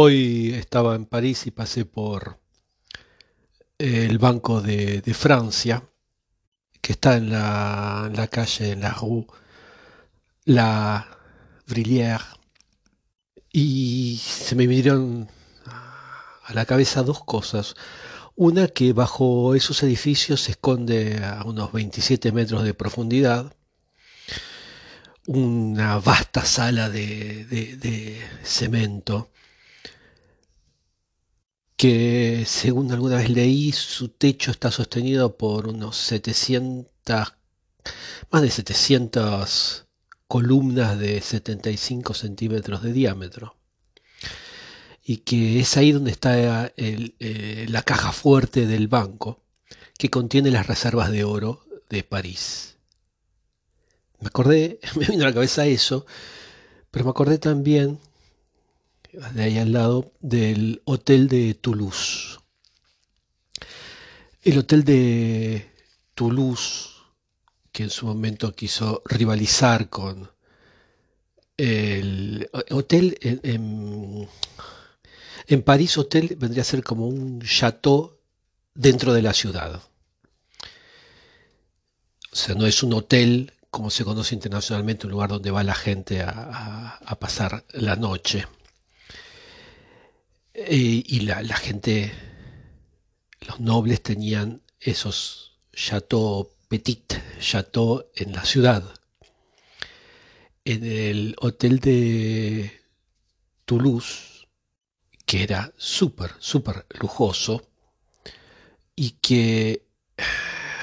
Hoy estaba en París y pasé por el Banco de, Francia, que está en la, calle, en la rue La Brillière, y se me vinieron a la cabeza dos cosas. Una que bajo esos edificios se esconde a unos 27 metros de profundidad una vasta sala de cemento que según alguna vez leí su techo está sostenido por unos 700, más de 700 columnas de 75 centímetros de diámetro y que es ahí donde está el- eh, la caja fuerte del banco que contiene las reservas de oro de París. Me acordé, me vino a la cabeza eso, pero me acordé también, de ahí al lado, del hotel de Toulouse. El hotel de Toulouse, que en su momento quiso rivalizar con el hotel en, en- París, hotel vendría a ser como un chateau dentro de la ciudad. O sea, no es un hotel como se conoce internacionalmente, un lugar donde va la gente a- a pasar la noche. Eh, y la, la gente, los nobles tenían esos chateaux petit, chateau en la ciudad. En el hotel de Toulouse, que era súper, súper lujoso y que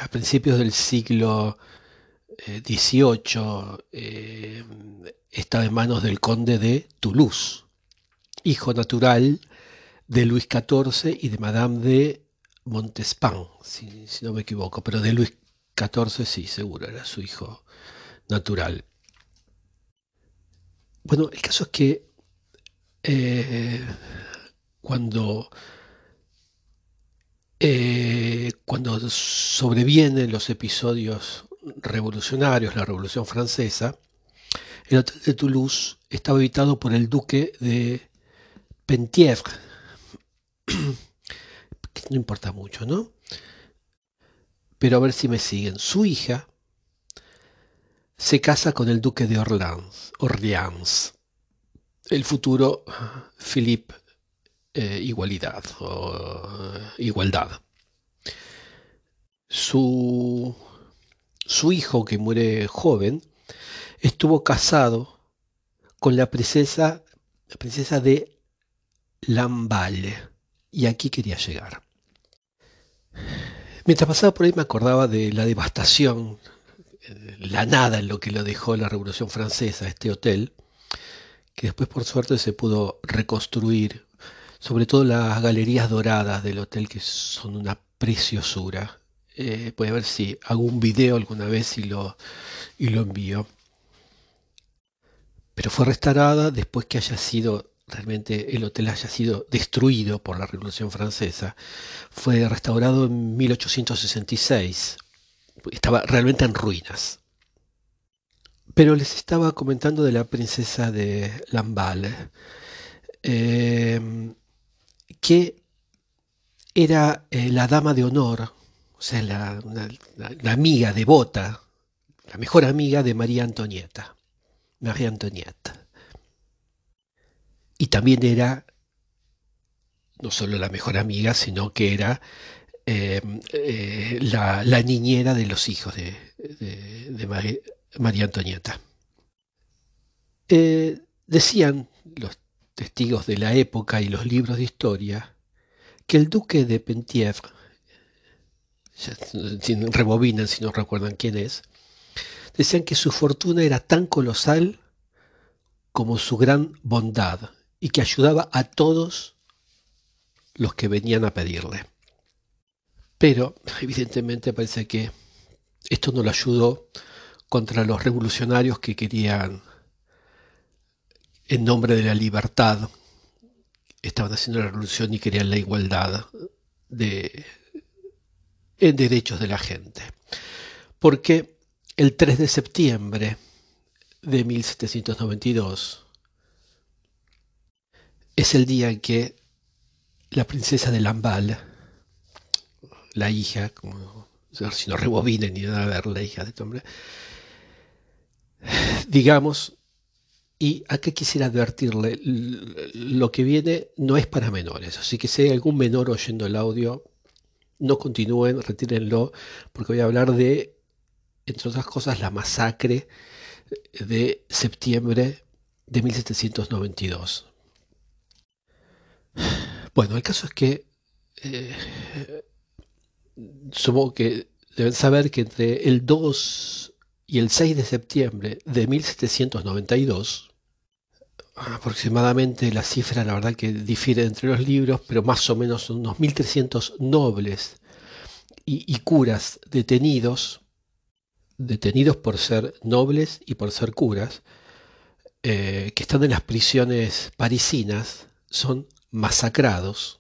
a principios del siglo eh, XVIII eh, estaba en manos del conde de Toulouse, hijo natural de Luis XIV y de Madame de Montespan, si, no me equivoco, pero de Luis XIV sí, seguro, era su hijo natural. Bueno, el caso es que eh, cuando, eh, cuando sobrevienen los episodios revolucionarios, la Revolución Francesa, el hotel de Toulouse estaba habitado por el duque de Penthièvre, no importa mucho, ¿no? Pero a ver si me siguen. Su hija se casa con el duque de Orleans, el futuro Philippe eh, Igualdad o Igualdad. Su, su hijo, que muere joven, estuvo casado con la princesa, la princesa de Lamballe. Y aquí quería llegar. Mientras pasaba por ahí me acordaba de la devastación, eh, la nada en lo que lo dejó la Revolución Francesa, este hotel, que después por suerte se pudo reconstruir, sobre todo las galerías doradas del hotel que son una preciosura. Eh, voy a ver si hago un video alguna vez y lo, y lo envío. Pero fue restaurada después que haya sido, realmente el hotel haya sido destruido por la Revolución Francesa. Fue restaurado en 1866. Estaba realmente en ruinas. Pero les estaba comentando de la princesa de Lamballe, eh, que era eh, la dama de honor, o sea, la, la amiga devota, la mejor amiga de María Antonieta, María Antonieta. Y también era no solo la mejor amiga, sino que era eh, eh, la, niñera de los hijos de, María Antonieta. Eh, decían los testigos de la época y los libros de historia que el duque de Penthièvre, rebobinan si no recuerdan quién es, decían que su fortuna era tan colosal como su gran bondad y que ayudaba a todos los que venían a pedirle. Pero evidentemente parece que esto no lo ayudó contra los revolucionarios que querían, en nombre de la libertad, estaban haciendo la revolución y querían la igualdad de, en derechos de la gente. Porque el 3 de septiembre de 1792, es el día en que la princesa de Lambal, la hija, como si no rebobinen ni nada a ver la hija de este hombre, digamos, y qué quisiera advertirle, lo que viene no es para menores, así que si hay algún menor oyendo el audio, no continúen, retírenlo, porque voy a hablar de, entre otras cosas, la masacre de septiembre de 1792. Bueno, el caso es que eh, supongo que deben saber que entre el 2 y el 6 de septiembre de 1792, aproximadamente la cifra, la verdad que difiere entre los libros, pero más o menos unos 1300 nobles y, curas detenidos, detenidos por ser nobles y por ser curas, eh, que están en las prisiones parisinas, son masacrados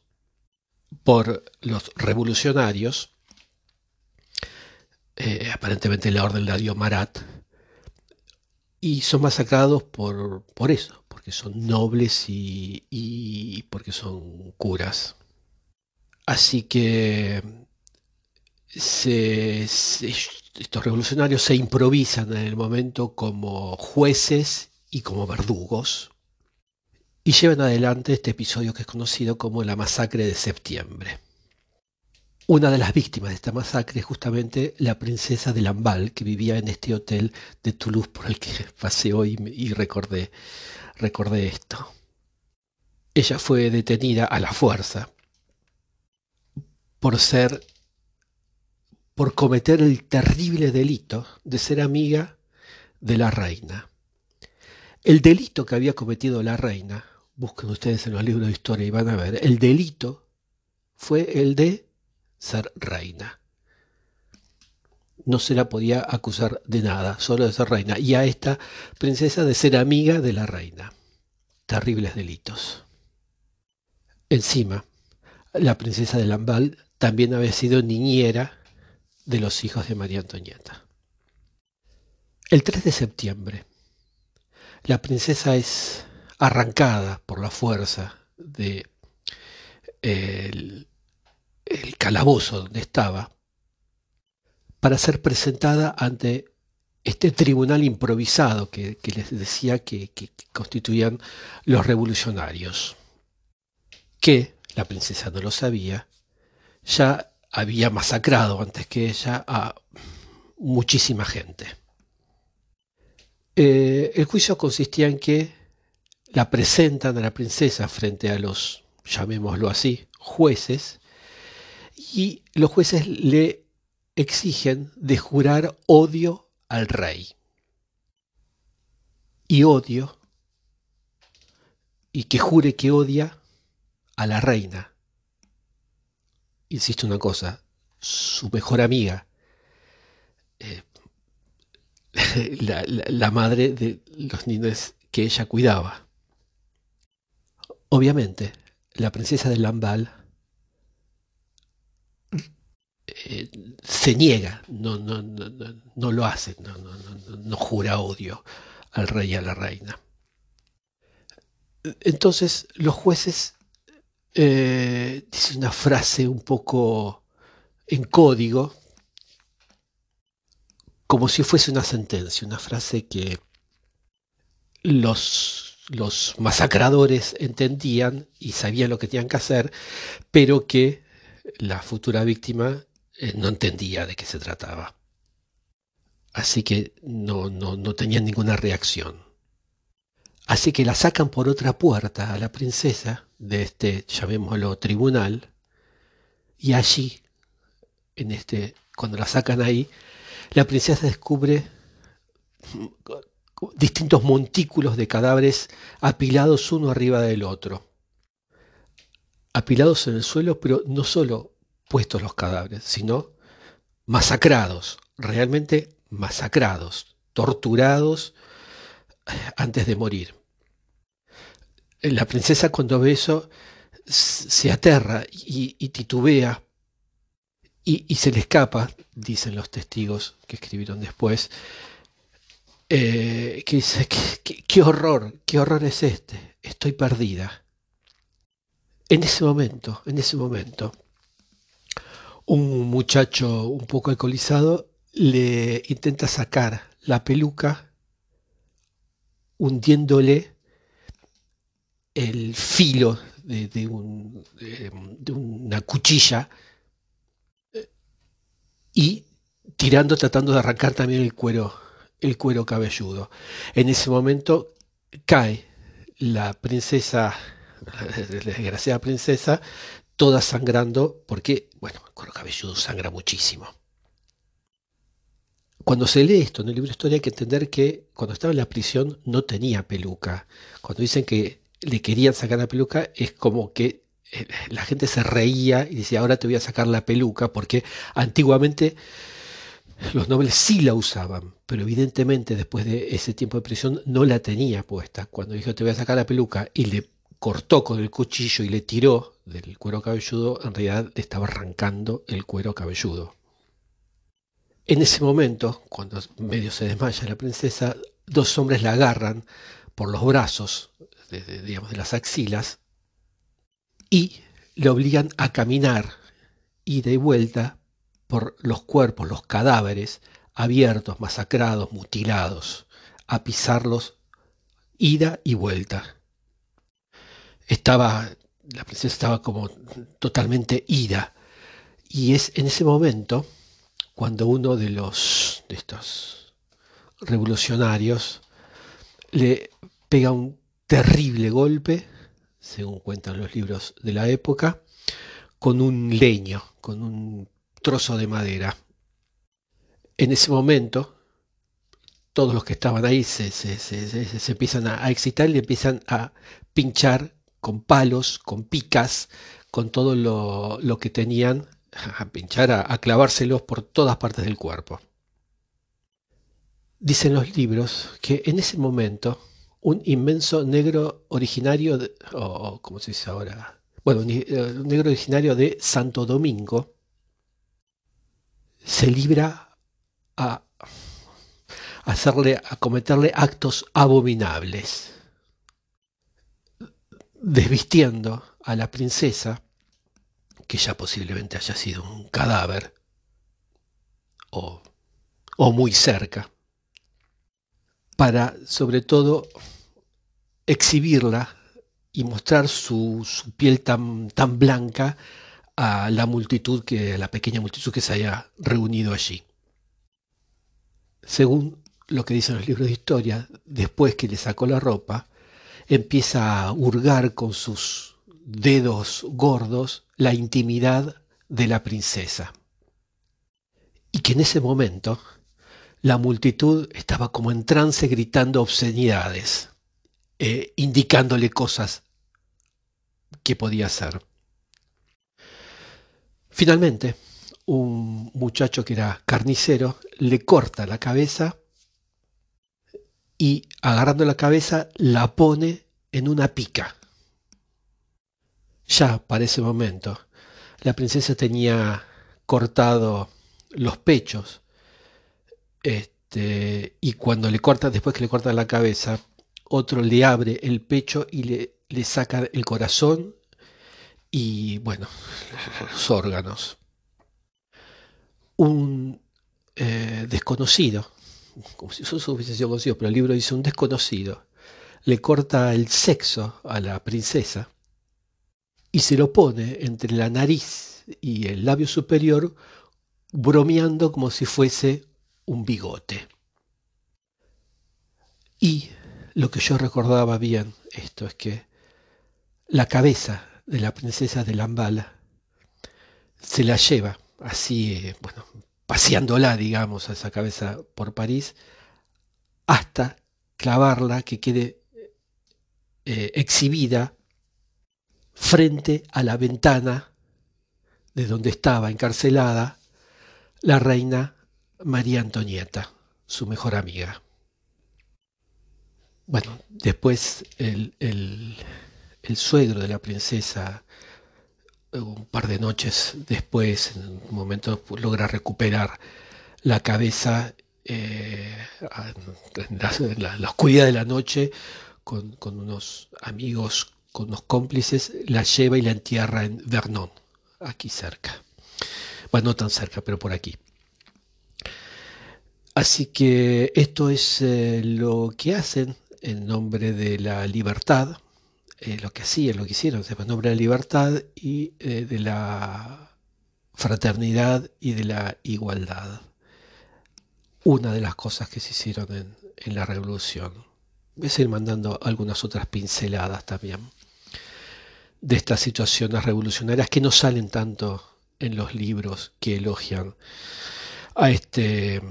por los revolucionarios, eh, aparentemente la orden la dio Marat, y son masacrados por, por eso, porque son nobles y, porque son curas. Así que estos revolucionarios se improvisan en el momento como jueces y como verdugos y llevan adelante este episodio que es conocido como la masacre de septiembre. Una de las víctimas de esta masacre es justamente la princesa de Lambal, que vivía en este hotel de Toulouse por el que pasé hoy y recordé, recordé esto. Ella fue detenida a la fuerza por ser, por cometer el terrible delito de ser amiga de la reina. El delito que había cometido la reina, busquen ustedes en los libros de historia y van a ver, el delito fue el de ser reina. No se la podía acusar de nada, solo de ser reina. Y a esta princesa de ser amiga de la reina. Terribles delitos. Encima, la princesa de Lambal también había sido niñera de los hijos de María Antonieta. El 3 de septiembre, la princesa es arrancada por la fuerza de el, el calabozo donde estaba para ser presentada ante este tribunal improvisado que, les decía que, constituían los revolucionarios, que, la princesa no lo sabía, ya había masacrado antes que ella a muchísima gente. Eh, el juicio consistía en que la presentan a la princesa frente a los, llamémoslo así, jueces, y los jueces le exigen de jurar odio al rey. Y odio, y que jure que odia a la reina. Insisto una cosa, su mejor amiga, eh, la, madre de los niños que ella cuidaba. Obviamente, la princesa de Lambal eh, se niega, no, no, no, no lo hace, no, jura odio al rey y a la reina. Entonces los jueces eh, dicen una frase un poco en código, como si fuese una sentencia, una frase que los, los masacradores entendían y sabían lo que tenían que hacer, pero que la futura víctima eh, no entendía de qué se trataba. Así que no, no, no tenía ninguna reacción. Así que la sacan por otra puerta a la princesa de este, llamémoslo, tribunal, y allí, en este, cuando la sacan ahí, la princesa descubre distintos montículos de cadáveres apilados uno arriba del otro. Apilados en el suelo, pero no solo puestos los cadáveres, sino masacrados, realmente masacrados, torturados eh, antes de morir. La princesa cuando ve eso se aterra y, titubea y, se le escapa, dicen los testigos que escribieron después, eh, que dice, ¿qué, qué horror, qué horror es este, estoy perdida. en ese momento, en ese momento, un muchacho un poco alcoholizado le intenta sacar la peluca hundiéndole el filo de, una cuchilla eh, y tirando, tratando de arrancar también el cuero, el cuero cabelludo. En ese momento cae la princesa, la desgraciada princesa, toda sangrando, porque, bueno, el cuero cabelludo sangra muchísimo. Cuando se lee esto en el libro de historia hay que entender que cuando estaba en la prisión no tenía peluca. Cuando dicen que le querían sacar la peluca es como que eh, la gente se reía y decía, ahora te voy a sacar la peluca, porque antiguamente los nobles sí la usaban, pero evidentemente después de ese tiempo de prisión no la tenía puesta. Cuando dijo te voy a sacar la peluca y le cortó con el cuchillo y le tiró del cuero cabelludo, en realidad le estaba arrancando el cuero cabelludo. En ese momento, cuando medio se desmaya la princesa, dos hombres la agarran por los brazos, digamos, de las axilas, y le obligan a caminar y vuelta por los cuerpos, los cadáveres abiertos, masacrados, mutilados, a pisarlos ida y vuelta. Estaba, la princesa estaba como totalmente ida, y es en ese momento cuando uno de los de estos revolucionarios le pega un terrible golpe, según cuentan los libros de la época, con un leño, con un trozo de madera. En ese momento, todos los que estaban ahí se, empiezan a, excitar y empiezan a pinchar con palos, con picas, con todo lo, que tenían a pinchar, a, clavárselos por todas partes del cuerpo. Dicen los libros que en ese momento un inmenso negro originario, o como se dice ahora, bueno, eh, un negro originario de Santo Domingo, se libra a hacerle, a cometerle actos abominables, desvistiendo a la princesa que ya posiblemente haya sido un cadáver o, muy cerca, para sobre todo exhibirla y mostrar su, piel tan, tan, blanca a la multitud, que, a la pequeña multitud que se haya reunido allí. Según lo que dicen los libros de historia, después que le sacó la ropa, empieza a hurgar con sus dedos gordos la intimidad de la princesa. Y que en ese momento la multitud estaba como en trance gritando obscenidades, eh, indicándole cosas que podía hacer. Finalmente, un muchacho que era carnicero le corta la cabeza y agarrando la cabeza la pone en una pica. Ya para ese momento, la princesa tenía cortado los pechos, este, y cuando le corta, después que le corta la cabeza, otro le abre el pecho y le saca el corazón y, bueno, los órganos. Un eh, desconocido, como si eso hubiese sido conocido, pero el libro dice un desconocido, le corta el sexo a la princesa y se lo pone entre la nariz y el labio superior, bromeando como si fuese un bigote. Y lo que yo recordaba bien, esto es que la cabeza de la princesa de Lambala se la lleva así, bueno, paseándola, digamos, a esa cabeza por París, hasta clavarla, que quede eh, exhibida frente a la ventana de donde estaba encarcelada la reina María Antonieta, su mejor amiga. Bueno, después el, suegro de la princesa, un par de noches después, en un momento logra recuperar la cabeza eh, en, la, oscuridad de la noche con, con unos amigos con unos cómplices, la lleva y la entierra en Vernon, aquí cerca. Bueno, no tan cerca, pero por aquí. Así que esto es eh, lo que hacen en nombre de la libertad, eh, lo que hacían, lo que hicieron, en nombre de la libertad y eh, de la fraternidad y de la igualdad. Una de las cosas que se hicieron en, la revolución. Voy a ir mandando algunas otras pinceladas también de estas situaciones revolucionarias que no salen tanto en los libros que elogian a este,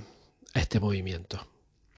a este movimiento.